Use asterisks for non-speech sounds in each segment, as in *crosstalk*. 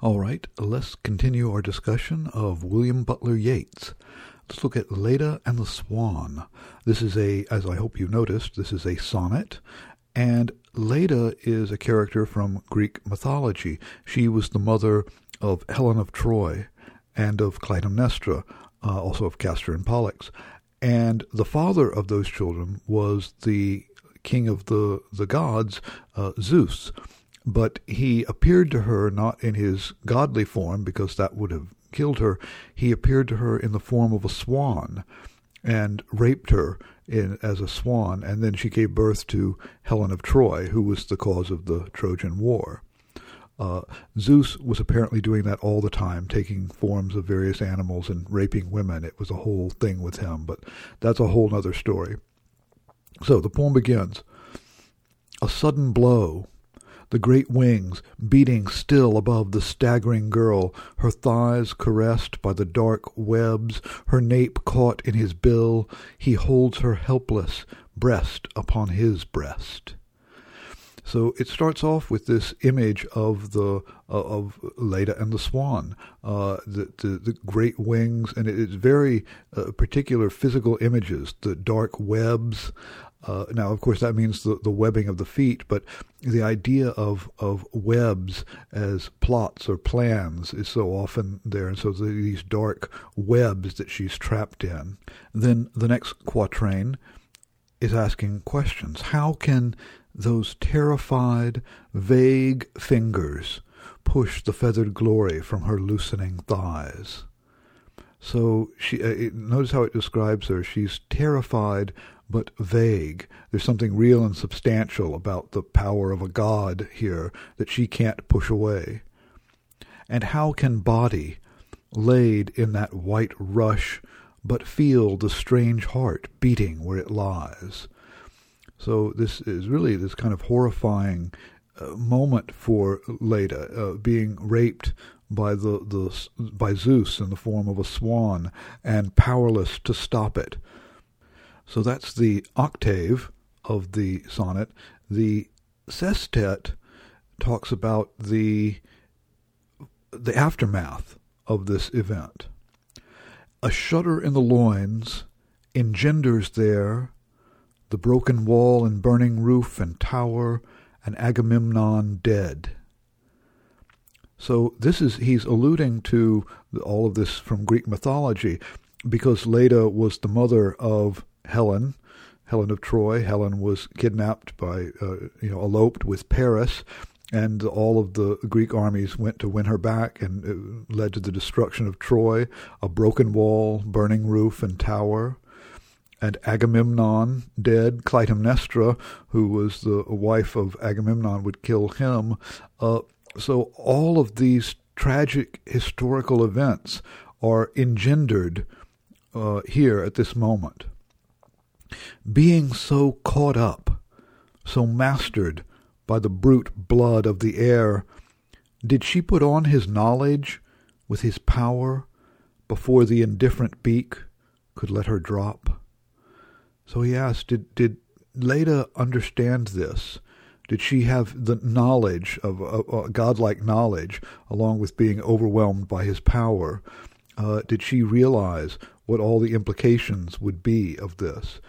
All right, let's continue our discussion of William Butler Yeats. Let's look at Leda and the Swan. This is a, as I hope you noticed, this is a sonnet, and Leda is a character from Greek mythology. She was the mother of Helen of Troy and of Clytemnestra, uh, also of Castor and Pollux. And the father of those children was the king of the, the gods, uh, Zeus. But he appeared to her not in his godly form, because that would have killed her. He appeared to her in the form of a swan and raped her in, as a swan, and then she gave birth to Helen of Troy, who was the cause of the Trojan War. Uh, Zeus was apparently doing that all the time, taking forms of various animals and raping women. It was a whole thing with him, but that's a whole other story. So the poem begins A sudden blow the great wings beating still above the staggering girl, her thighs caressed by the dark webs, her nape caught in his bill, he holds her helpless, breast upon his breast. So it starts off with this image of the uh, of Leda and the swan, uh, the, the, the great wings, and it is very uh, particular physical images, the dark webs, uh, now, of course, that means the, the webbing of the feet, but the idea of, of webs as plots or plans is so often there. And so these dark webs that she's trapped in. Then the next quatrain is asking questions. How can those terrified, vague fingers push the feathered glory from her loosening thighs? So she uh, notice how it describes her. She's terrified but vague. There's something real and substantial about the power of a God here that she can't push away. And how can body, laid in that white rush, but feel the strange heart beating where it lies? So this is really this kind of horrifying uh, moment for Leda, uh, being raped by the, the by Zeus in the form of a swan and powerless to stop it. So that's the octave of the sonnet. The sestet talks about the the aftermath of this event. A shudder in the loins engenders there the broken wall and burning roof and tower and Agamemnon dead. So this is he's alluding to all of this from Greek mythology because Leda was the mother of Helen, Helen of Troy. Helen was kidnapped by, uh, you know, eloped with Paris, and all of the Greek armies went to win her back, and it led to the destruction of Troy, a broken wall, burning roof and tower. And Agamemnon dead, Clytemnestra, who was the wife of Agamemnon, would kill him. Uh, so all of these tragic historical events are engendered uh, here at this moment being so caught up, so mastered by the brute blood of the air, did she put on his knowledge with his power before the indifferent beak could let her drop? So he asked, did, did Leda understand this? Did she have the knowledge of a, a godlike knowledge, along with being overwhelmed by his power? Uh, did she realize what all the implications would be of this.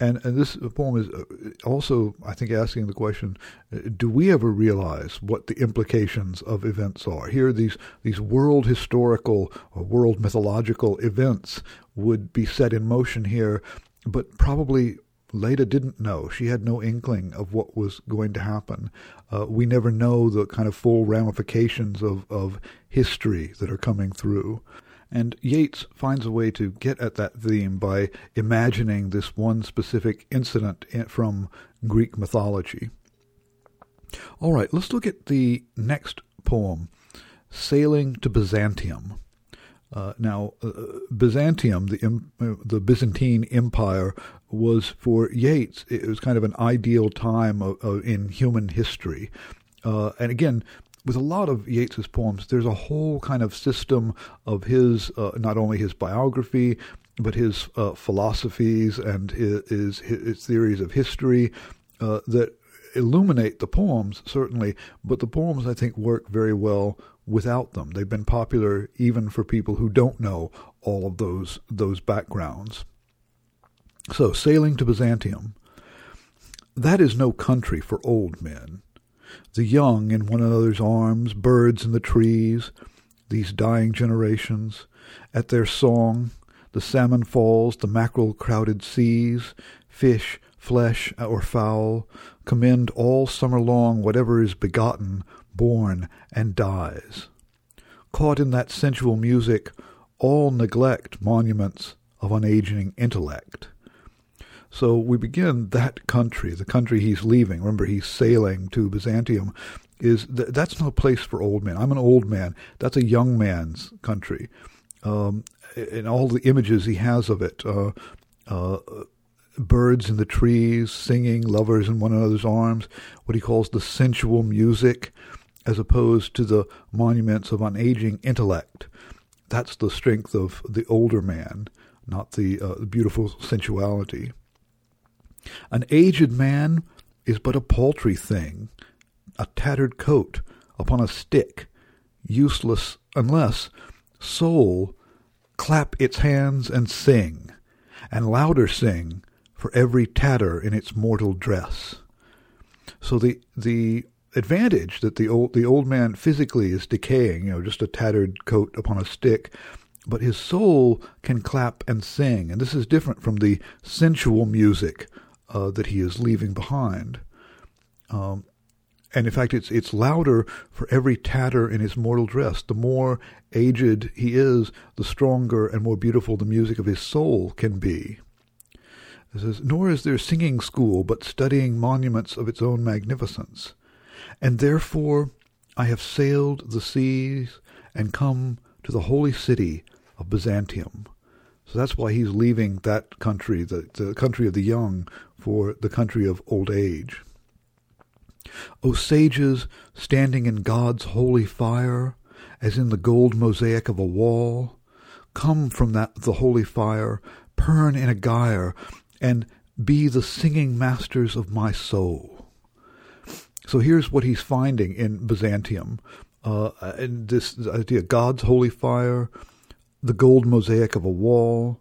And, and this poem is uh, also, I think, asking the question: uh, Do we ever realize what the implications of events are? Here, these these world historical or world mythological events would be set in motion here, but probably Leda didn't know. She had no inkling of what was going to happen. Uh, we never know the kind of full ramifications of, of history that are coming through. And Yeats finds a way to get at that theme by imagining this one specific incident from Greek mythology. All right, let's look at the next poem, Sailing to Byzantium. Uh, now, uh, Byzantium, the uh, the Byzantine Empire, was for Yeats. It was kind of an ideal time of, of, in human history, uh, and again, with a lot of Yeats's poems, there's a whole kind of system of his, uh, not only his biography, but his uh, philosophies and his, his, his, theories of history uh, that illuminate the poems, certainly, but the poems, I think, work very well without them. They've been popular even for people who don't know all of those those backgrounds. So, sailing to Byzantium. That is no country for old men. The young in one another's arms, birds in the trees, these dying generations, at their song, the salmon falls, the mackerel crowded seas, fish, flesh, or fowl, commend all summer long whatever is begotten, born, and dies. Caught in that sensual music, all neglect monuments of unaging intellect. So we begin that country, the country he's leaving. Remember, he's sailing to Byzantium. Is th- that's no place for old men. I'm an old man. That's a young man's country. Um, and all the images he has of it, uh, uh, birds in the trees singing, lovers in one another's arms, what he calls the sensual music, as opposed to the monuments of unaging intellect. That's the strength of the older man, not the uh, beautiful sensuality. An aged man is but a paltry thing, a tattered coat upon a stick, useless unless soul clap its hands and sing, and louder sing for every tatter in its mortal dress. So the the advantage that the old the old man physically is decaying, you know, just a tattered coat upon a stick, but his soul can clap and sing, and this is different from the sensual music uh, that he is leaving behind. Um, and in fact, it's it's louder for every tatter in his mortal dress. The more aged he is, the stronger and more beautiful the music of his soul can be. It says, Nor is there singing school, but studying monuments of its own magnificence. And therefore I have sailed the seas and come to the holy city of Byzantium. So that's why he's leaving that country, the, the country of the young, for the country of old age. O sages, standing in God's holy fire, as in the gold mosaic of a wall, come from that the holy fire, perne in a gyre, and be the singing masters of my soul. So here's what he's finding in Byzantium. Uh, and this idea, God's holy fire, the gold mosaic of a wall,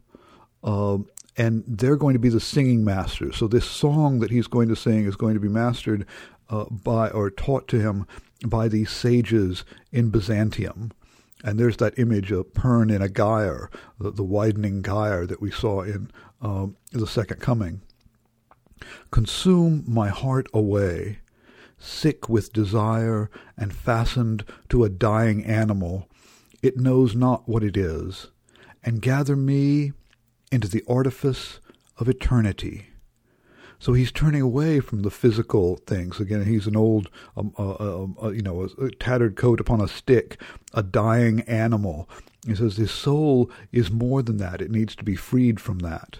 uh, and they're going to be the singing masters. So this song that he's going to sing is going to be mastered uh, by or taught to him by these sages in Byzantium. And there's that image of Perne in a gyre, the, the widening gyre that we saw in um, the Second Coming. Consume my heart away, sick with desire and fastened to a dying animal. It knows not what it is, and gather me into the artifice of eternity. So he's turning away from the physical things. Again, he's an old, um, uh, uh, uh, you know, a, a tattered coat upon a stick, a dying animal. He says his soul is more than that. It needs to be freed from that.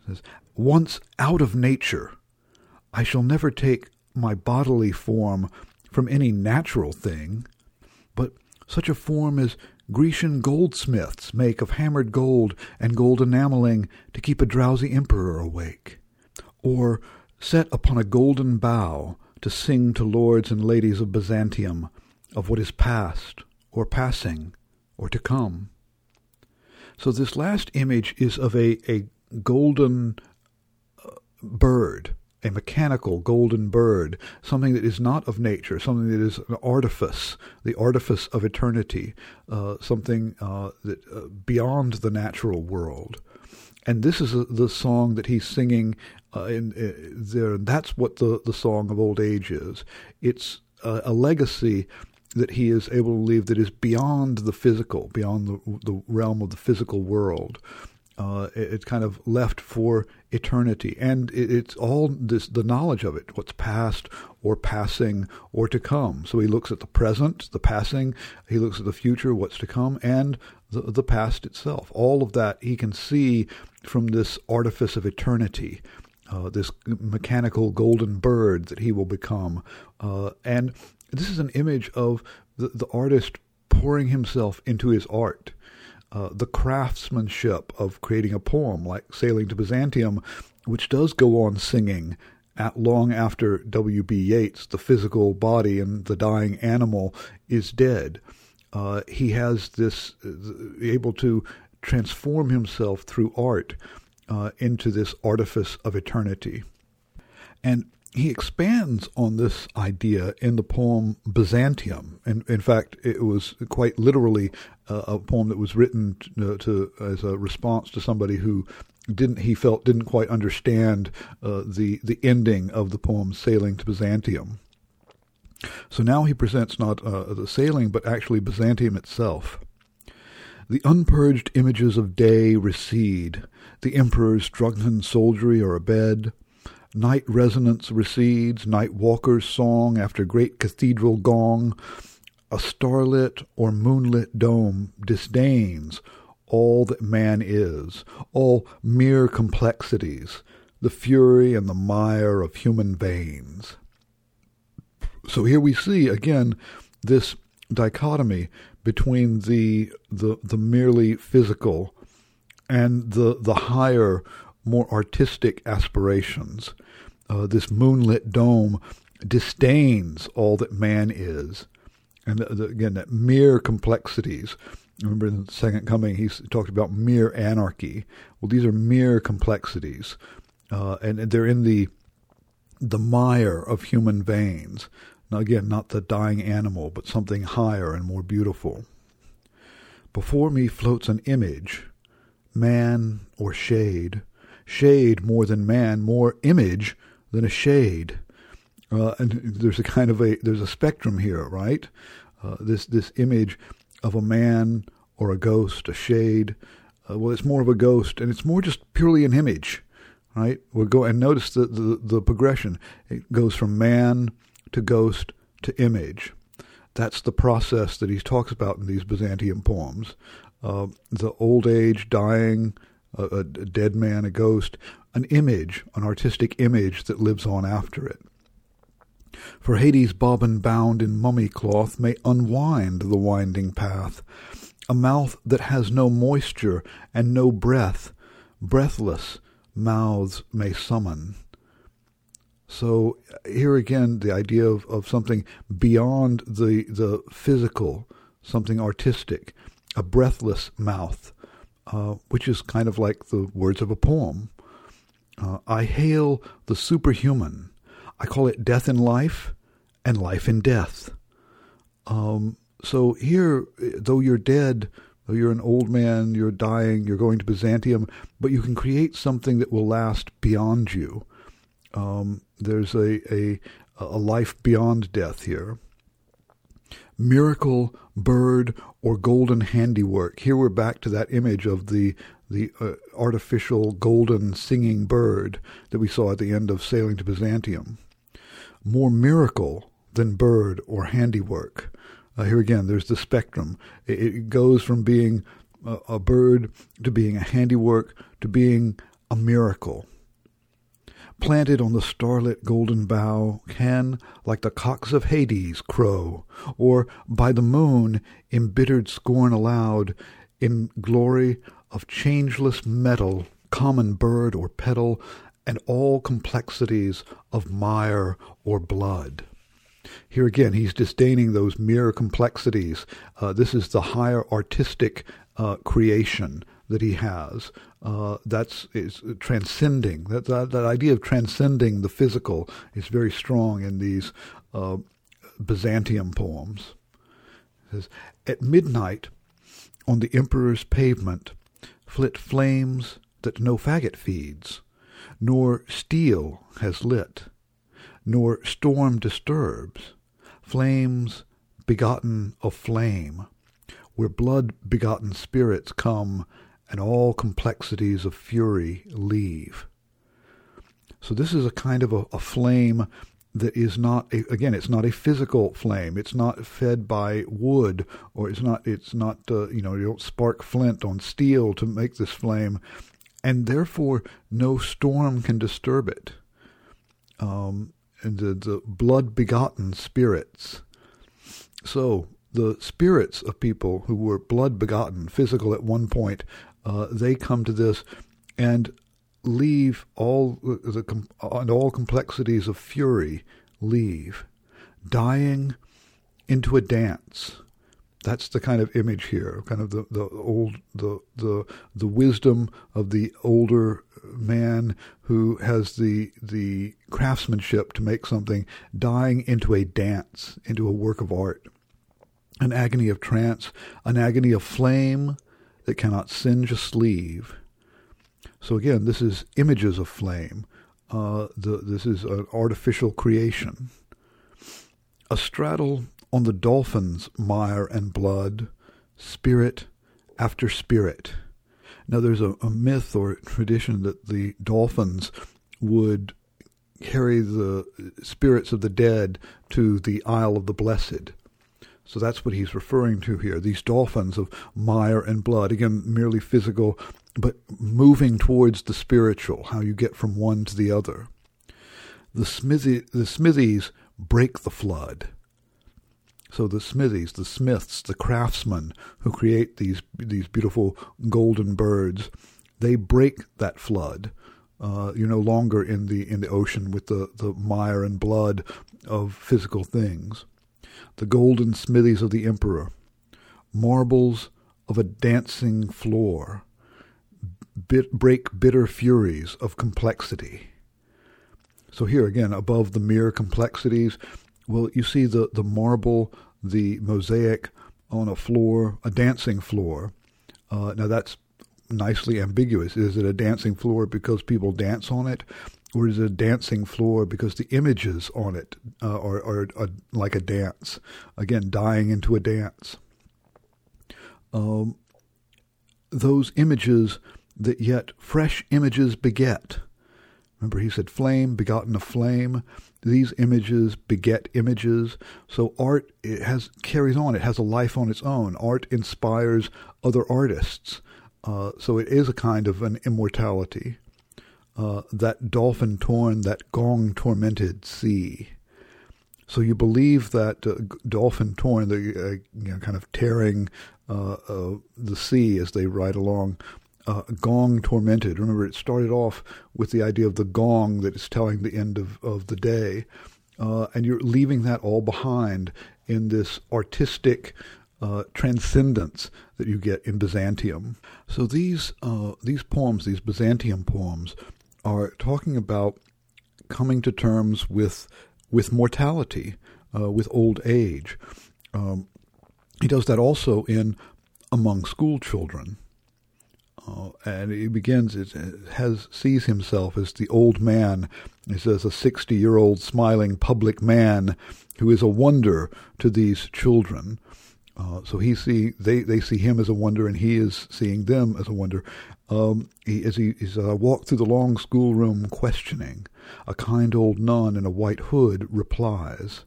He says, once out of nature, I shall never take my bodily form from any natural thing, but such a form as Grecian goldsmiths make of hammered gold and gold enameling to keep a drowsy emperor awake or set upon a golden bough to sing to lords and ladies of Byzantium of what is past, or passing, or to come. So this last image is of a, a golden uh, bird, a mechanical golden bird, something that is not of nature, something that is an artifice, the artifice of eternity, uh, something uh, that uh, beyond the natural world. And this is a, the song that he's singing uh, in, in, there. And that's what the, the song of old age is. It's a, a, legacy that he is able to leave that is beyond the physical, beyond the, the realm of the physical world. Uh, it's kind of left for eternity, and it's all this the knowledge of it, what's past or passing or to come. So he looks at the present, the passing. He looks at the future, what's to come, and the, the past itself. All of that he can see from this artifice of eternity uh, this mechanical golden bird that he will become. Uh, and this is an image of the, the artist pouring himself into his art. Uh, the craftsmanship of creating a poem like Sailing to Byzantium, which does go on singing at long after W.B. Yeats, the physical body and the dying animal, is dead. Uh, he has this uh, able to transform himself through art uh, into this artifice of eternity. And he expands on this idea in the poem Byzantium. In fact, it was quite literally uh, a poem that was written to, uh, to, as a response to somebody who didn't he felt didn't quite understand uh, the the ending of the poem "Sailing to Byzantium." So now he presents not uh, the sailing, but actually Byzantium itself. The unpurged images of day recede. The emperor's drunken soldiery are abed. Night resonance recedes, night walker's song after great cathedral gong. A starlit or moonlit dome disdains all that man is, all mere complexities, the fury and the mire of human veins. So here we see again this dichotomy between the the, the merely physical and the the higher, more artistic aspirations. Uh, this moonlit dome disdains all that man is, and the, the, again that mere complexities. Remember in the Second Coming, he talked about mere anarchy. Well, these are mere complexities, uh, and, and they're in the the mire of human veins. Now, again, not the dying animal, but something higher and more beautiful. Before me floats an image, man or shade, shade more than man, more image than a shade. Uh, and there's a kind of a there's a spectrum here, right? Uh, this this image of a man or a ghost, a shade. Uh, well, it's more of a ghost, and it's more just purely an image, right? We'll go and notice the, the, the progression. It goes from man to ghost to image. That's the process that he talks about in these Byzantium poems. Uh, the old age, dying, a, a dead man, a ghost, an image, an artistic image that lives on after it. For Hades bobbin bound in mummy cloth may unwind the winding path, a mouth that has no moisture and no breath, breathless mouths may summon. So here again, the idea of, of something beyond the the physical, something artistic, a breathless mouth, uh, which is kind of like the words of a poem. Uh, I hail the superhuman. I call it death in life and life in death. Um, so here, though you're dead, though you're an old man, you're dying, you're going to Byzantium, but you can create something that will last beyond you. Um, there's a, a, a life beyond death here. Miracle, bird, or golden handiwork. Here we're back to that image of the the uh, artificial golden singing bird that we saw at the end of Sailing to Byzantium. More miracle than bird or handiwork. Uh, here again, there's the spectrum. It, it goes from being a, a bird to being a handiwork to being a miracle planted on the starlit golden bough, can, like the cocks of Hades, crow, or by the moon, embittered scorn aloud, in glory of changeless metal, common bird or petal, and all complexities of mire or blood. Here again, he's disdaining those mere complexities. Uh, this is the higher artistic uh, creation that he has. Uh, that's is transcending. That, that, that idea of transcending the physical is very strong in these uh, Byzantium poems. It says, At midnight, on the emperor's pavement, flit flames that no faggot feeds, nor steel has lit, nor storm disturbs, flames begotten of flame, where blood begotten spirits come and all complexities of fury leave. So this is a kind of a, a flame that is not a, again it's not a physical flame. It's not fed by wood or it's not it's not uh, you know you don't spark flint on steel to make this flame and therefore no storm can disturb it. Um, and the, the blood begotten spirits. So the spirits of people who were blood begotten physical at one point uh, they come to this and leave all the and all complexities of fury leave, dying into a dance, That's the kind of image here, kind of the, the old the the the wisdom of the older man who has the the craftsmanship to make something dying into a dance, into a work of art. An agony of trance, an agony of flame that cannot singe a sleeve. So again, this is images of flame. Uh, the, this is an artificial creation. A straddle on the dolphin's mire and blood, spirit after spirit. Now, there's a, a myth or tradition that the dolphins would carry the spirits of the dead to the Isle of the Blessed. So that's what he's referring to here. These dolphins of mire and blood, again, merely physical, but moving towards the spiritual, how you get from one to the other. The, smithy, the smithies break the flood. So the smithies, the smiths, the craftsmen who create these these beautiful golden birds, they break that flood. Uh, you're no longer in the in the ocean with the, the mire and blood of physical things. The golden smithies of the emperor, marbles of a dancing floor, bit, break bitter furies of complexity. So here again, above the mere complexities, well, you see the, the marble, the mosaic on a floor, a dancing floor. Uh, now that's nicely ambiguous. Is it a dancing floor because people dance on it? Or is it a dancing floor because the images on it uh, are, are, are, like a dance? Again, dying into a dance. Um, those images that yet fresh images beget. Remember, he said, flame begotten of flame these images beget images. So art it has carries on. It has a life on its own. Art inspires other artists. Uh, so it is a kind of an immortality. Uh, that dolphin torn, that gong tormented sea. So you believe that uh, dolphin torn, the uh, you know, kind of tearing uh, the sea as they ride along, uh, gong tormented. Remember, it started off with the idea of the gong that is telling the end of, of the day. Uh, and you're leaving that all behind in this artistic uh, transcendence that you get in Byzantium. So these these poems, these Byzantium poems, are talking about coming to terms with with mortality, uh, with old age. Um, he does that also in among school children. Uh, and he begins, it has sees himself as the old man. He says, a 60 year old smiling public man who is a wonder to these children. Uh, so he see they, they see him as a wonder, and he is seeing them as a wonder. Um, he, as he is uh, walked through the long schoolroom questioning, a kind old nun in a white hood replies.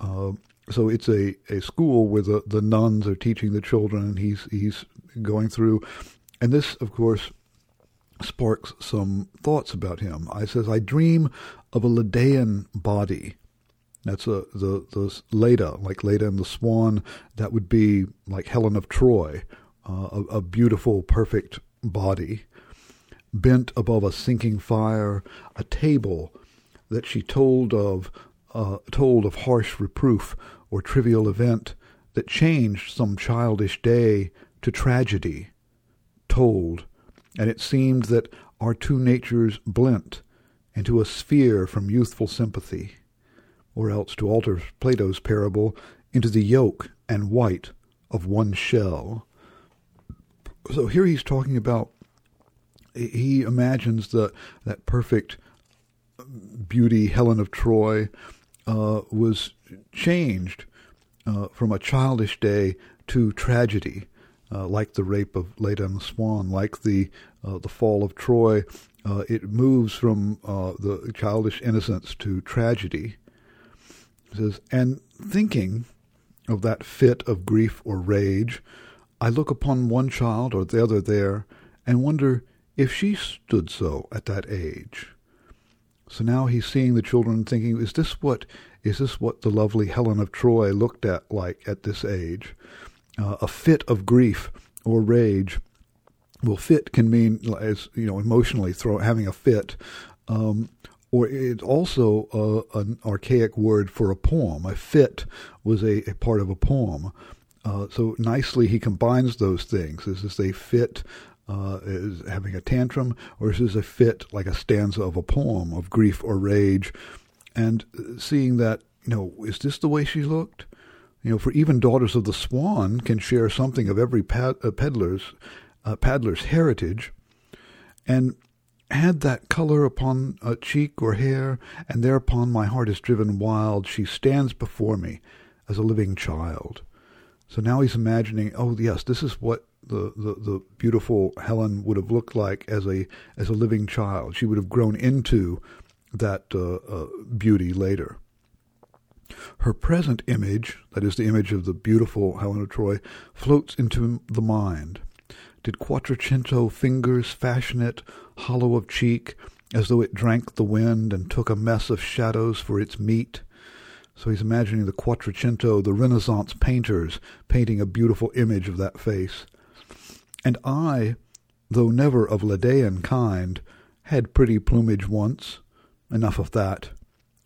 Uh, so it's a, a school where the, the nuns are teaching the children, and he's he's going through and this, of course, sparks some thoughts about him. I says, I dream of a Ledaean body. That's a, the, the Leda, like Leda and the Swan. That would be like Helen of Troy, uh, a, a beautiful, perfect body. Bent above a sinking fire, a table that she told of, uh, told of harsh reproof or trivial event that changed some childish day to tragedy told, and it seemed that our two natures blent into a sphere from youthful sympathy, or else, to alter Plato's parable, into the yolk and white of one shell. So here he's talking about, he imagines the, that perfect beauty, Helen of Troy, uh, was changed uh, from a childish day to tragedy uh, like the rape of Leda and the Swan, like the uh, the fall of Troy, uh, it moves from uh, the childish innocence to tragedy. Says, and thinking of that fit of grief or rage, I look upon one child or the other there, and wonder if she stood so at that age. So now he's seeing the children, thinking, is this what is this what the lovely Helen of Troy looked at like at this age? uh, a fit of grief or rage. Well, fit can mean as you know emotionally throw having a fit, um, or it's also uh, an archaic word for a poem. A fit was a, a part of a poem. Uh, so nicely he combines those things. Is this a fit uh, is having a tantrum, or is this a fit like a stanza of a poem of grief or rage? And seeing that, you know, is this the way she looked? You know, for even daughters of the swan can share something of every pad, uh, peddler's uh, paddler's heritage, and had that color upon a cheek or hair, and thereupon my heart is driven wild. She stands before me as a living child. So now he's imagining, oh yes, this is what the, the, the beautiful Helen would have looked like as a as a living child. She would have grown into that uh, uh, beauty later. Her present image, that is the image of the beautiful Helen of Troy, floats into the mind. Did Quattrocento fingers fashion it, hollow of cheek, as though it drank the wind and took a mess of shadows for its meat? So he's imagining the Quattrocento, the Renaissance painters, painting a beautiful image of that face. And I, though never of Ledaean kind, had pretty plumage once. Enough of that.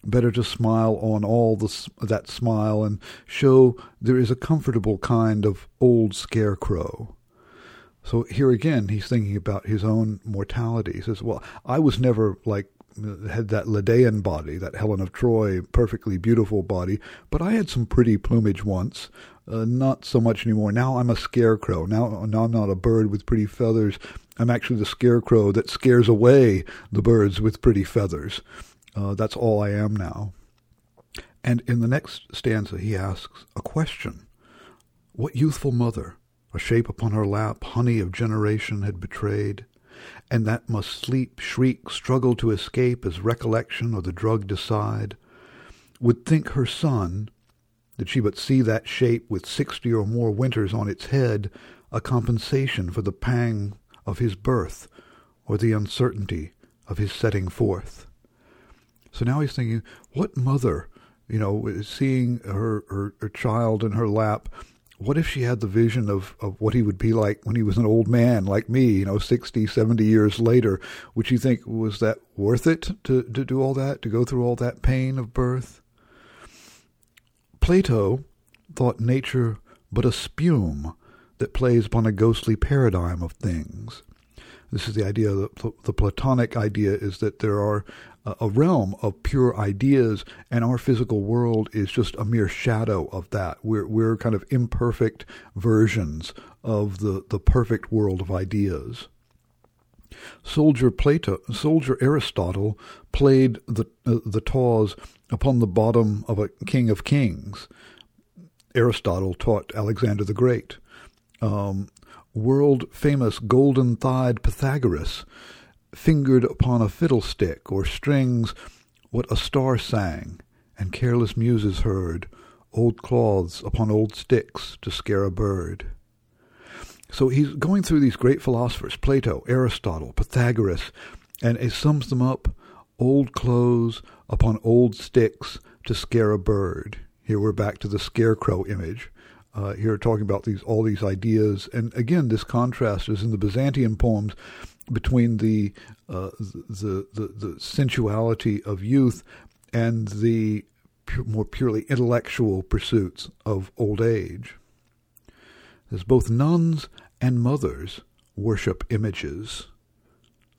Better to smile on all the, that smile and show there is a comfortable kind of old scarecrow. So here again, he's thinking about his own mortality. He says, "Well, I was never like had that Ledaean body, that Helen of Troy, perfectly beautiful body, but I had some pretty plumage once. Uh, not so much anymore. Now I'm a scarecrow. Now, now I'm not a bird with pretty feathers. I'm actually the scarecrow that scares away the birds with pretty feathers. Uh, that's all I am now. And in the next stanza, he asks a question What youthful mother, a shape upon her lap, honey of generation had betrayed? And that must sleep, shriek, struggle to escape as recollection or the drug decide, would think her son, did she but see that shape with sixty or more winters on its head, a compensation for the pang of his birth or the uncertainty of his setting forth. So now he's thinking, what mother, you know, seeing her, her, her child in her lap, what if she had the vision of, of what he would be like when he was an old man like me, you know, 60, 70 years later? Would you think, was that worth it to, to do all that, to go through all that pain of birth? Plato thought nature but a spume that plays upon a ghostly paradigm of things. This is the idea, the, the Platonic idea is that there are a realm of pure ideas, and our physical world is just a mere shadow of that. We're, we're kind of imperfect versions of the, the perfect world of ideas. Soldier Plato, soldier Aristotle played the uh, the taws upon the bottom of a king of kings. Aristotle taught Alexander the Great. Um, world famous golden thighed Pythagoras fingered upon a fiddlestick or strings what a star sang, and careless muses heard, old cloths upon old sticks to scare a bird. So he's going through these great philosophers, Plato, Aristotle, Pythagoras, and he sums them up old clothes upon old sticks to scare a bird. Here we're back to the scarecrow image. Uh, here talking about these all these ideas, and again, this contrast is in the Byzantine poems between the uh, the, the the sensuality of youth and the more purely intellectual pursuits of old age. As both nuns and mothers worship images.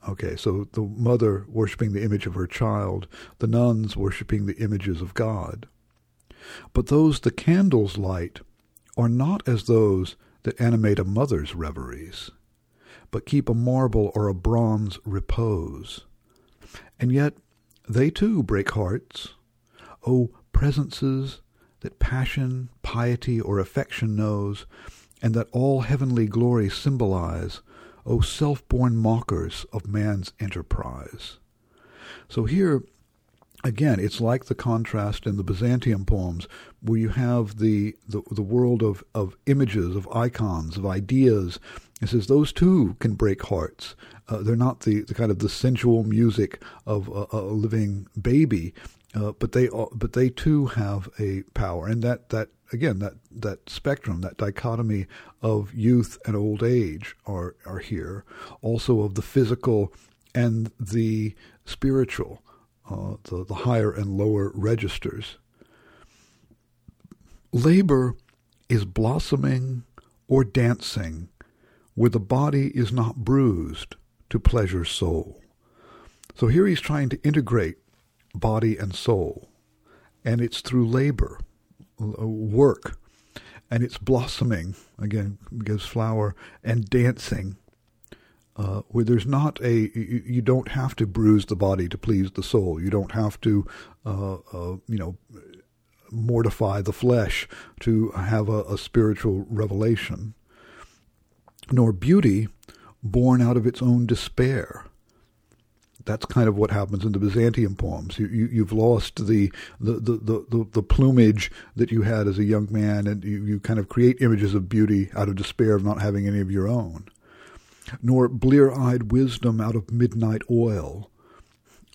Okay, so the mother worshiping the image of her child, the nuns worshiping the images of God. But those the candles light are not as those that animate a mother's reveries, but keep a marble or a bronze repose. And yet they too break hearts. O oh, presences that passion, piety, or affection knows, and that all heavenly glory symbolize, O self-born mockers of man's enterprise. So here, again, it's like the contrast in the Byzantium poems, where you have the, the, the world of, of images, of icons, of ideas. It says those too can break hearts. Uh, they're not the, the kind of the sensual music of a, a living baby, uh, but they but they too have a power, and that that again that that spectrum, that dichotomy of youth and old age are are here. Also of the physical and the spiritual, uh, the the higher and lower registers. Labor is blossoming or dancing where the body is not bruised to pleasure soul. So here he's trying to integrate body and soul, and it's through labor, uh, work, and it's blossoming, again, gives flower, and dancing, uh, where there's not a, you, you, don't have to bruise the body to please the soul. You don't have to, uh, uh, you know, mortify the flesh to have a, a spiritual revelation, nor beauty born out of its own despair. That's kind of what happens in the Byzantium poems. You, you, have lost the, the, the, the, the plumage that you had as a young man, and you, you kind of create images of beauty out of despair of not having any of your own. Nor blear eyed wisdom out of midnight oil.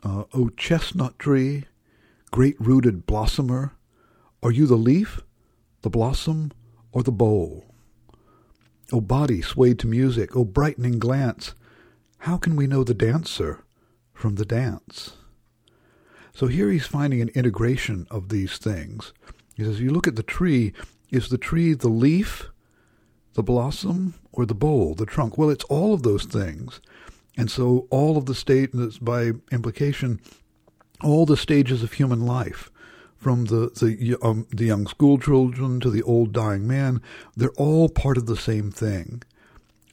Uh, o chestnut tree, great rooted blossomer, are you the leaf, the blossom, or the bole? O body swayed to music, O brightening glance, how can we know the dancer from the dance? So here he's finding an integration of these things. He says, you look at the tree, is the tree the leaf, the blossom, or the bole, the trunk? Well, it's all of those things. And so all of the statements, by implication, all the stages of human life from the the, um, the young school children to the old dying man, they're all part of the same thing.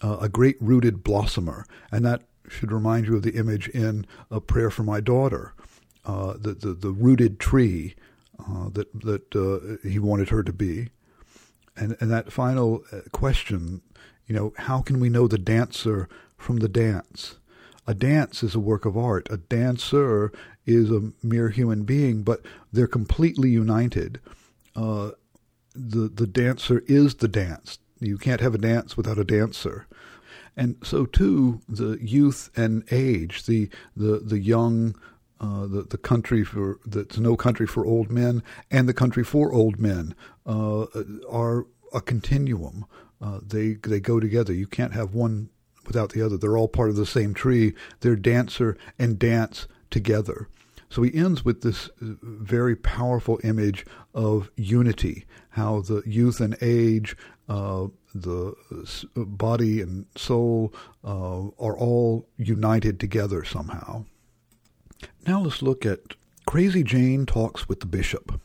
Uh, a great rooted blossomer, and that should remind you of the image in a prayer for my daughter, uh, the, the the rooted tree uh, that that uh, he wanted her to be, and and that final uh, question, you know, how can we know the dancer from the dance? A dance is a work of art. A dancer is a mere human being, but they're completely united. Uh, the the dancer is the dance. You can't have a dance without a dancer. And so too, the youth and age, the the the young, uh, the the country for that's no country for old men, and the country for old men uh, are a continuum. Uh, they they go together. You can't have one without the other. They're all part of the same tree. They're dancer and dance together. So he ends with this uh, very powerful image of unity, how the youth and age, uh, the body and soul uh, are all united together somehow. Now let's look at Crazy Jane Talks with the Bishop.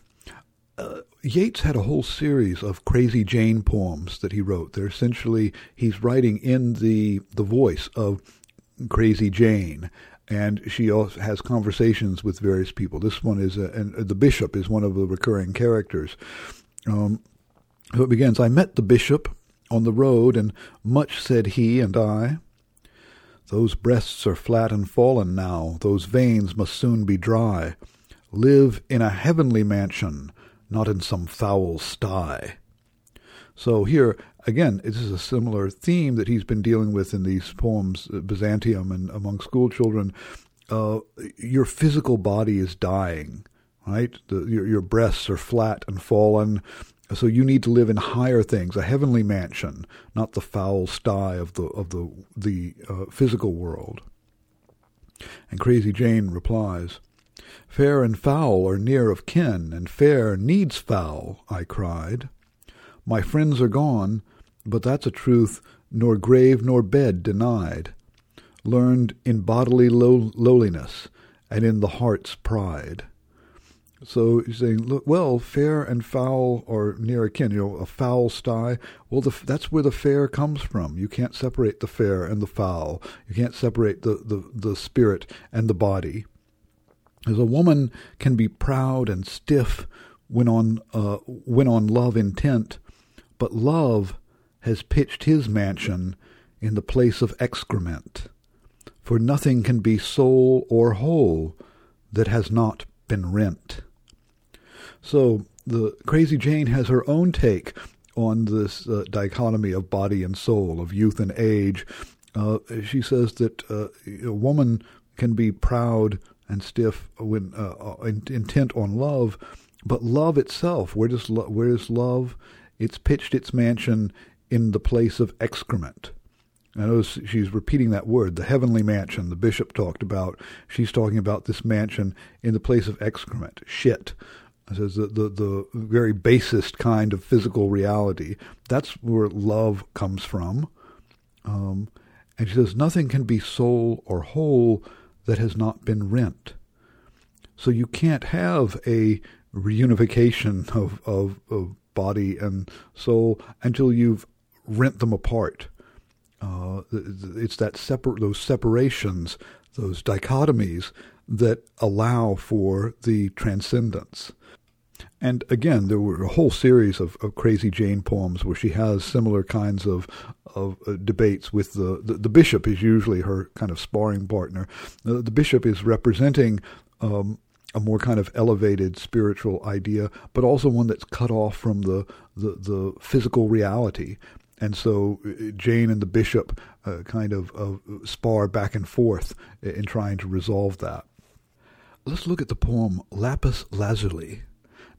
Uh, Yeats had a whole series of Crazy Jane poems that he wrote. They're essentially, he's writing in the, the voice of Crazy Jane, and she also has conversations with various people. This one is, a, and the bishop is one of the recurring characters. Um, so it begins I met the bishop on the road, and much said he and I. Those breasts are flat and fallen now, those veins must soon be dry. Live in a heavenly mansion not in some foul sty. So here, again, this is a similar theme that he's been dealing with in these poems, uh, Byzantium and among school children. Uh, your physical body is dying, right? The, your, your breasts are flat and fallen. So you need to live in higher things, a heavenly mansion, not the foul sty of the of the the uh, physical world. And Crazy Jane replies, Fair and foul are near of kin, and fair needs foul, I cried. My friends are gone, but that's a truth nor grave nor bed denied, learned in bodily low- lowliness and in the heart's pride. So he's saying, look, well, fair and foul are near akin. You know, a foul sty. Well, the, that's where the fair comes from. You can't separate the fair and the foul. You can't separate the, the, the spirit and the body. As a woman can be proud and stiff when on uh, when on love intent, but love has pitched his mansion in the place of excrement. For nothing can be soul or whole that has not been rent. So the Crazy Jane has her own take on this uh, dichotomy of body and soul, of youth and age. Uh, she says that uh, a woman can be proud and stiff when uh, uh intent on love, but love itself. Where does lo- where is love? It's pitched its mansion in the place of excrement. I notice she's repeating that word, the heavenly mansion the bishop talked about. She's talking about this mansion in the place of excrement, shit. It says the, the, the very basest kind of physical reality. That's where love comes from. Um, and she says, nothing can be soul or whole that has not been rent. So you can't have a reunification *laughs* of, of, of body and soul until you've rent them apart. Uh, it's that separate those separations, those dichotomies that allow for the transcendence. And again, there were a whole series of, of Crazy Jane poems where she has similar kinds of of uh, debates with the, the, the bishop is usually her kind of sparring partner. the bishop is representing um, a more kind of elevated spiritual idea, but also one that's cut off from the the, the physical reality. And so uh, Jane and the bishop uh, kind of uh, spar back and forth in trying to resolve that. Let's look at the poem Lapis Lazuli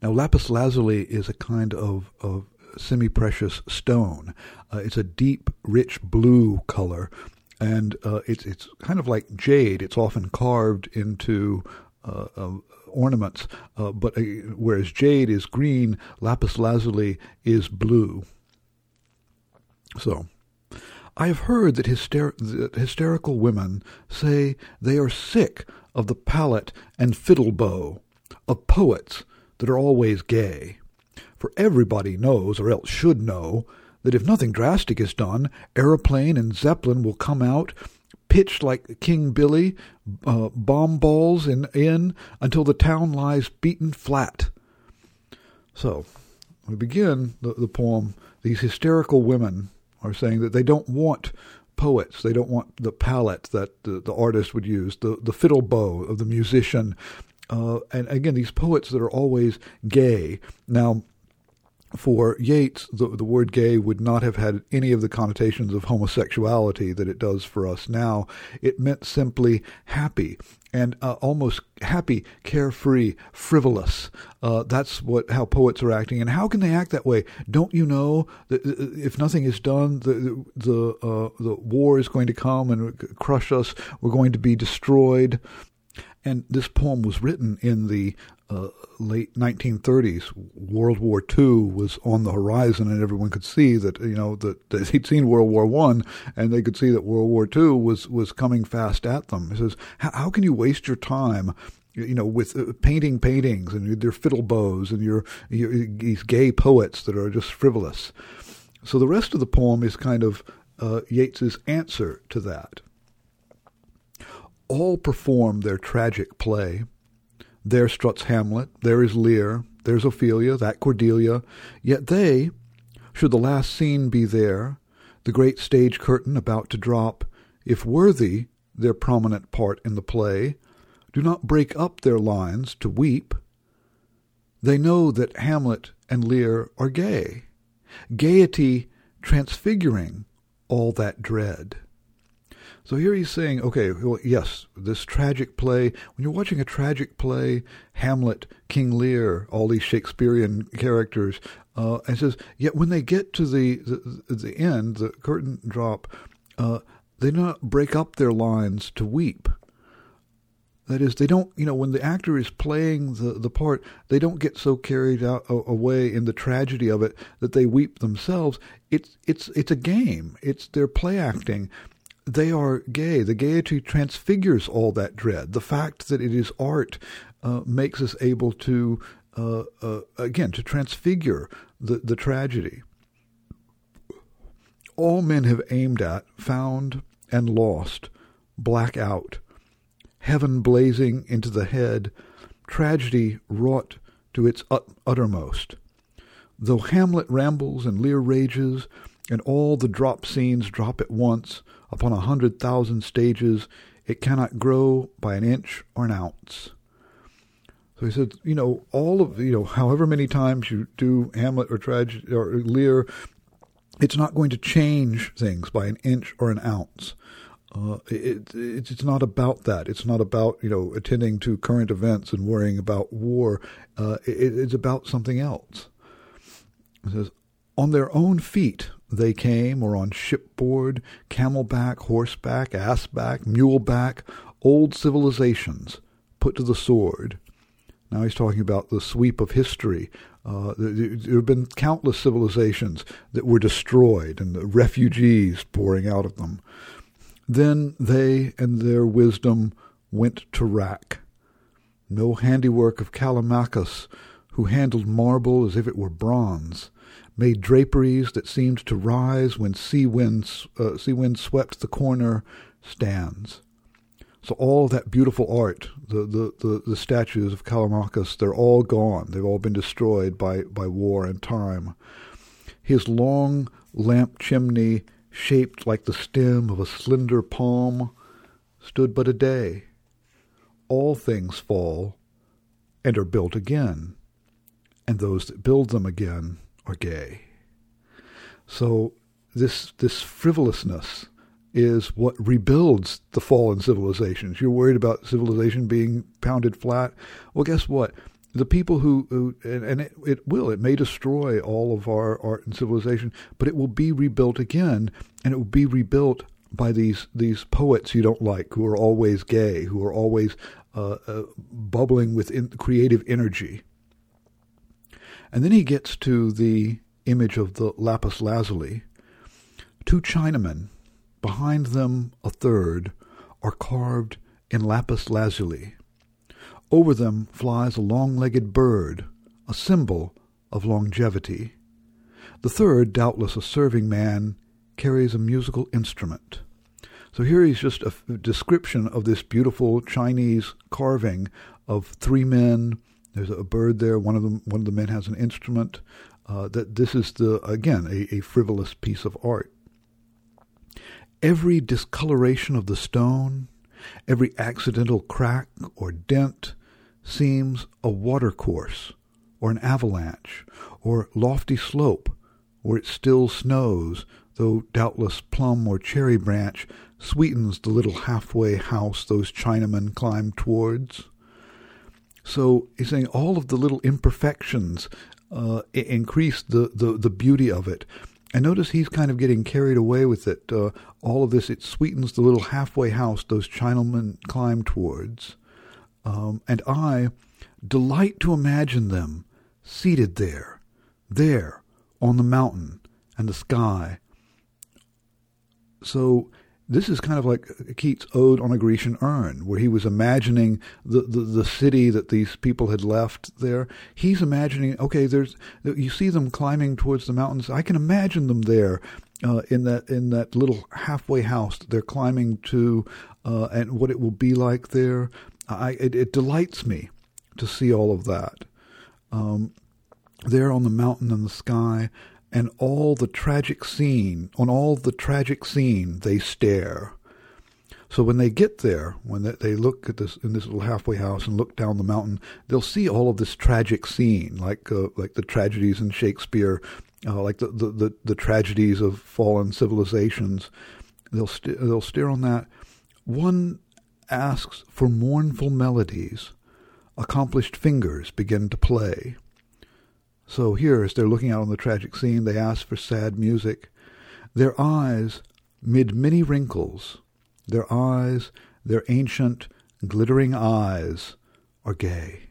now, lapis lazuli is a kind of, of semi precious stone. Uh, it's a deep, rich blue color, and uh, it's, it's kind of like jade. It's often carved into uh, ornaments, uh, but whereas jade is green, lapis lazuli is blue. So, I have heard that, hyster- that hysterical women say they are sick of the palette and fiddle bow, of poets that are always gay. For everybody knows, or else should know, that if nothing drastic is done, Aeroplane and Zeppelin will come out, pitched like King Billy, uh, bomb balls in, in until the town lies beaten flat. So, we begin the, the poem. These hysterical women are saying that they don't want poets. They don't want the palette that the, the artist would use, the, the fiddle bow of the musician, uh, and again, these poets that are always gay. Now, for Yeats, the, the word gay would not have had any of the connotations of homosexuality that it does for us now. It meant simply happy and uh, almost happy, carefree, frivolous. Uh, that's what how poets are acting. And how can they act that way? Don't you know that uh, if nothing is done, the the uh, the war is going to come and crush us. We're going to be destroyed. And this poem was written in the uh, late 1930s. World War II was on the horizon, and everyone could see that you know that, that he'd seen World War One, and they could see that World War II was was coming fast at them. He says, "How can you waste your time?" you know, with uh, painting paintings and their fiddle bows and your, your, these gay poets that are just frivolous. So the rest of the poem is kind of uh, Yeats's answer to that all perform their tragic play. There struts Hamlet, there is Lear, there's Ophelia, that Cordelia, yet they, should the last scene be there, the great stage curtain about to drop, if worthy their prominent part in the play, do not break up their lines to weep. They know that Hamlet and Lear are gay, gaiety transfiguring all that dread. So here he's saying, okay, well, yes, this tragic play, when you're watching a tragic play, Hamlet, King Lear, all these Shakespearean characters, uh, and says, yet when they get to the, the, the end, the curtain drop, uh, they not break up their lines to weep. That is, they don't, you know, when the actor is playing the, the part, they don't get so carried out, away in the tragedy of it that they weep themselves. It's, it's, it's a game. It's their play acting they are gay. The gaiety transfigures all that dread. The fact that it is art uh, makes us able to, uh, uh, again, to transfigure the, the tragedy. All men have aimed at, found, and lost, black out, heaven blazing into the head, tragedy wrought to its ut- uttermost. Though Hamlet rambles and Lear rages, and all the drop scenes drop at once, upon a hundred thousand stages, it cannot grow by an inch or an ounce. So he said, you know, all of you know, however many times you do Hamlet or tragedy or Lear, it's not going to change things by an inch or an ounce. Uh, it, it, it's not about that. It's not about you know attending to current events and worrying about war. Uh, it, it's about something else. It says, on their own feet they came, or on shipboard, camelback, horseback, assback, muleback, old civilizations, put to the sword. Now he's talking about the sweep of history. Uh, there have been countless civilizations that were destroyed and the refugees pouring out of them. Then they and their wisdom went to rack. No handiwork of Callimachus, who handled marble as if it were bronze, made draperies that seemed to rise when sea winds, uh, sea wind swept the corner stands. So all that beautiful art, the, the, the, the, statues of Callimachus, they're all gone. They've all been destroyed by, by war and time. His long lamp chimney, shaped like the stem of a slender palm, stood but a day. All things fall and are built again, and those that build them again are gay. So this this frivolousness is what rebuilds the fallen civilizations. You're worried about civilization being pounded flat. Well, guess what? The people who, who and, and it, it will, it may destroy all of our art and civilization, but it will be rebuilt again, and it will be rebuilt by these these poets you don't like, who are always gay, who are always uh, uh, bubbling with in, creative energy. And then he gets to the image of the lapis lazuli. Two Chinamen Behind them, a third, are carved in lapis lazuli. Over them flies a long legged bird, a symbol of longevity. The third, doubtless a serving man, carries a musical instrument. So here is just a description of this beautiful Chinese carving of three men. There's a bird there. One of them, one of the men has an instrument. Uh, that this is the again a, a frivolous piece of art every discoloration of the stone, every accidental crack or dent seems a watercourse or an avalanche or lofty slope where it still snows, though doubtless plum or cherry branch sweetens the little halfway house those Chinamen climb towards. So he's saying all of the little imperfections uh, increase the, the, the beauty of it. I notice he's kind of getting carried away with it. Uh, all of this, it sweetens the little halfway house those Chinamen climb towards. Um, and I delight to imagine them seated there, there, on the mountain and the sky. So this is kind of like Keats' Ode on a Grecian Urn, where he was imagining the, the, the, city that these people had left there. He's imagining, okay, there's you see them climbing towards the mountains. I can imagine them there uh, in that in that little halfway house that they're climbing to, uh, and what it will be like there. I, it, it, delights me to see all of that. Um, there on the mountain in the sky, and all the tragic scene, on all the tragic scene, they stare. So when they get there, when they, look at this in this little halfway house and look down the mountain, they'll see all of this tragic scene, like uh, like the tragedies in Shakespeare, uh, like the, the, the, the, tragedies of fallen civilizations. They'll they st- they'll stare on that. One asks for mournful melodies. Accomplished fingers begin to play. So here, as they're looking out on the tragic scene, they ask for sad music. Their eyes, mid many wrinkles, their eyes, their ancient, glittering eyes, are gay.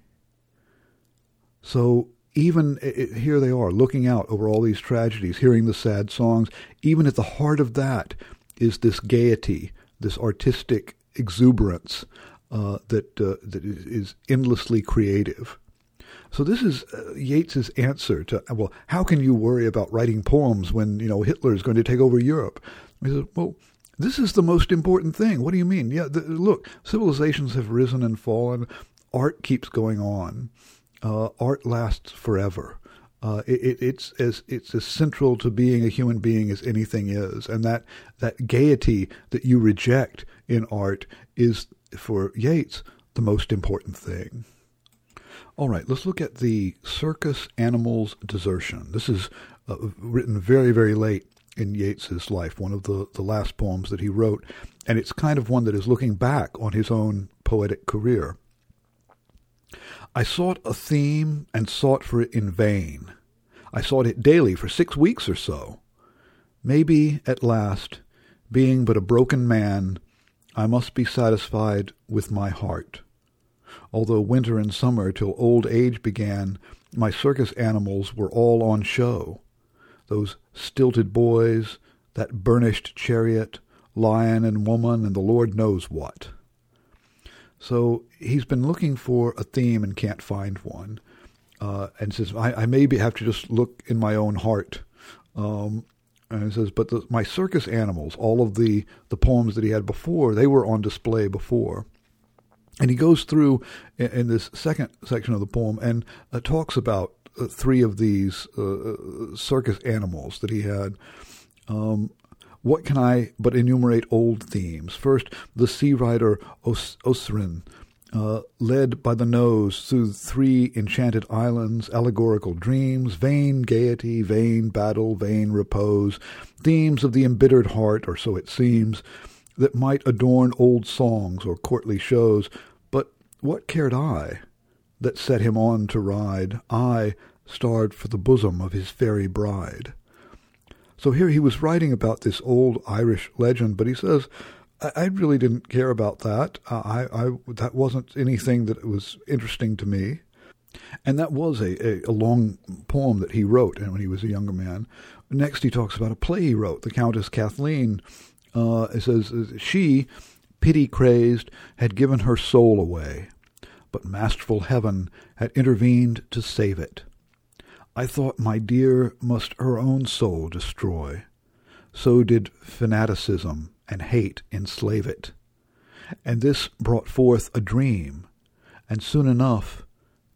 So even it, here they are, looking out over all these tragedies, hearing the sad songs. Even at the heart of that is this gaiety, this artistic exuberance uh, that uh, that is endlessly creative. So this is uh, Yeats's answer to well, how can you worry about writing poems when you know Hitler is going to take over Europe? He said, well, this is the most important thing. What do you mean? Yeah, the, look, civilizations have risen and fallen. Art keeps going on. Uh, art lasts forever. Uh, it, it's as it's as central to being a human being as anything is, and that that gaiety that you reject in art is for Yeats the most important thing. All right, let's look at the circus animals desertion. This is uh, written very, very late in Yeats's life, one of the, the last poems that he wrote, and it's kind of one that is looking back on his own poetic career. I sought a theme and sought for it in vain. I sought it daily for six weeks or so. Maybe, at last, being but a broken man, I must be satisfied with my heart. Although winter and summer till old age began, my circus animals were all on show. Those stilted boys, that burnished chariot, lion and woman, and the Lord knows what. So he's been looking for a theme and can't find one. Uh, and says, I, I maybe have to just look in my own heart. Um, and he says, but the, my circus animals, all of the, the poems that he had before, they were on display before. And he goes through in, this second section of the poem and uh, talks about uh, three of these uh, uh, circus animals that he had. Um, what can I but enumerate old themes? First, the sea rider Os- Oisin, uh, led by the nose through three enchanted islands, allegorical dreams, vain gaiety, vain battle, vain repose, themes of the embittered heart, or so it seems, that might adorn old songs or courtly shows. But what cared I that set him on to ride? I starved for the bosom of his fairy bride. So here he was writing about this old Irish legend, but he says, I really didn't care about that. I, I that wasn't anything that was interesting to me. And that was a, a, a, long poem that he wrote when he was a younger man. Next, he talks about a play he wrote, The Countess Cathleen. Uh, it says, She, pity crazed, had given her soul away, but masterful heaven had intervened to save it. I thought my dear must her own soul destroy. So did fanaticism and hate enslave it. And this brought forth a dream, and soon enough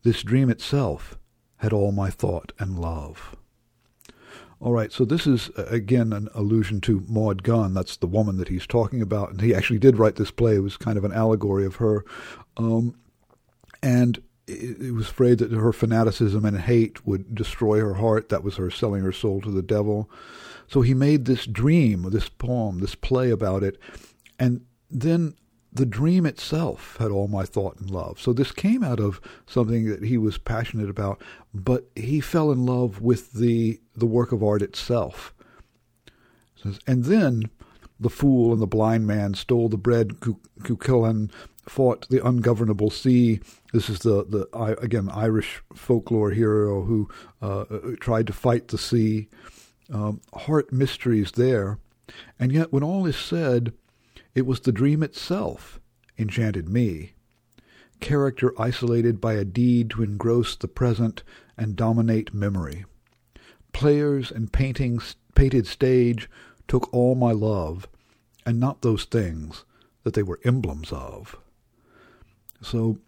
this dream itself had all my thought and love. All right, so this is again an allusion to Maud Gonne. That's the woman that he's talking about, and he actually did write this play. It was kind of an allegory of her, um, and it was afraid that her fanaticism and hate would destroy her heart. That was her selling her soul to the devil. So he made this dream, this poem, this play about it, and then the dream itself had all my thought and love. So this came out of something that he was passionate about, but he fell in love with the the work of art itself. And then the fool and the blind man stole the bread. Cuchulainn fought the ungovernable sea. This is the the again Irish folklore hero who uh, tried to fight the sea um, heart mysteries there. And yet, when all is said, it was the dream itself enchanted me. Character isolated by a deed to engross the present and dominate memory. Players and paintings, painted stage took all my love, and not those things that they were emblems of. So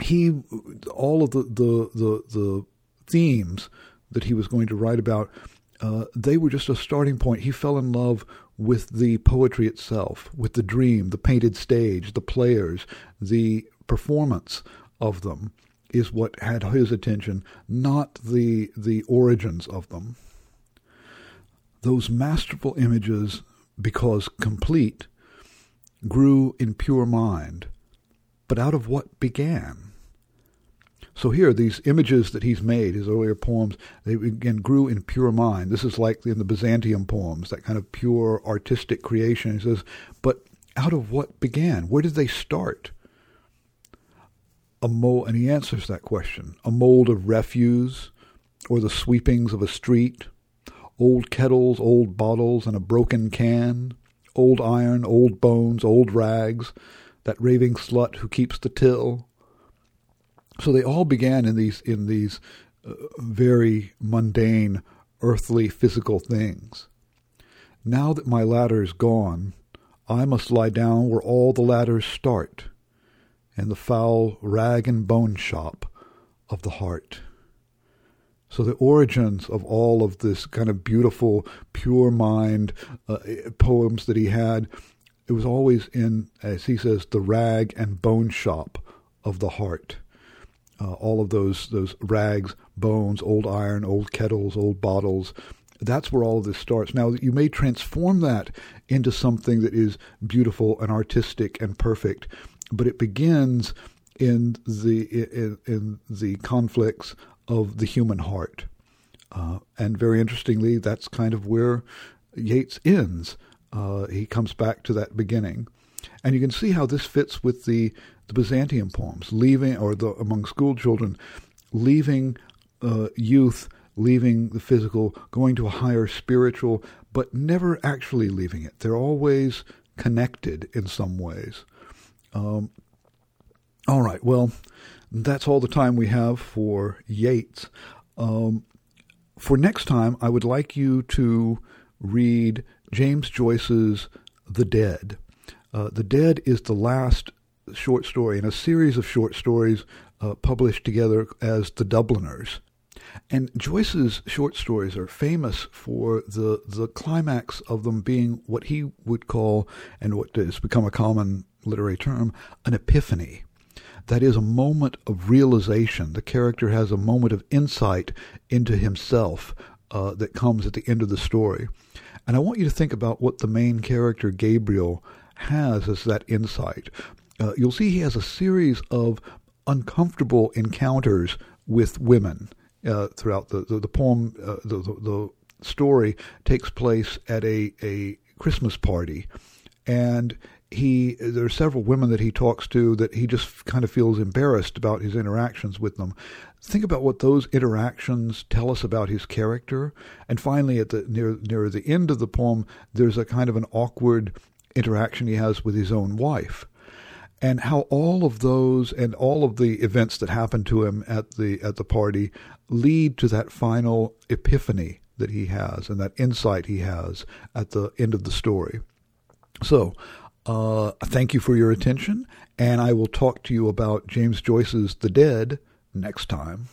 he, all of the, the, the, the themes that he was going to write about uh, they were just a starting point. He fell in love with the poetry itself, with the dream, the painted stage, the players, the performance of them is what had his attention, not the the origins of them. Those masterful images, because complete, grew in pure mind, but out of what began? So here, these images that he's made, his earlier poems, they again grew in pure mind. This is like in the Byzantium poems, that kind of pure artistic creation. He says, but out of what began? Where did they start? A mold, and he answers that question: a mold of refuse, or the sweepings of a street, old kettles, old bottles, and a broken can, old iron, old bones, old rags, that raving slut who keeps the till so they all began in these in these uh, very mundane, earthly, physical things. Now that my ladder is gone, I must lie down where all the ladders start, in the foul rag and bone shop of the heart. So the origins of all of this kind of beautiful, pure mind uh, poems that he had, it was always in, as he says, the rag and bone shop of the heart uh, all of those those rags, bones, old iron, old kettles, old bottles. That's where all of this starts. Now you may transform that into something that is beautiful and artistic and perfect, but it begins in the in, in the conflicts of the human heart. Uh, and very interestingly, that's kind of where Yeats ends. Uh, he comes back to that beginning. And you can see how this fits with the, the Byzantium poems, leaving, or the among school children, leaving uh, youth, leaving the physical, going to a higher spiritual, but never actually leaving it. They're always connected in some ways. Um, all right, well, that's all the time we have for Yeats. Um, for next time, I would like you to read James Joyce's The Dead. Uh, the Dead is the last short story in a series of short stories uh, published together as The Dubliners. And Joyce's short stories are famous for the the climax of them being what he would call, and what has become a common literary term, an epiphany. That is a moment of realization. The character has a moment of insight into himself uh, that comes at the end of the story. And I want you to think about what the main character, Gabriel, has as that insight. Uh, you'll see he has a series of uncomfortable encounters with women uh, throughout the, the, the poem. Uh, the, the, the story takes place at a, a Christmas party. And he there are several women that he talks to that he just kind of feels embarrassed about his interactions with them. Think about what those interactions tell us about his character. And finally, at the near near the end of the poem, there's a kind of an awkward interaction he has with his own wife. And how all of those and all of the events that happen to him at the at the party lead to that final epiphany that he has and that insight he has at the end of the story. So, uh, thank you for your attention, and I will talk to you about James Joyce's The Dead next time.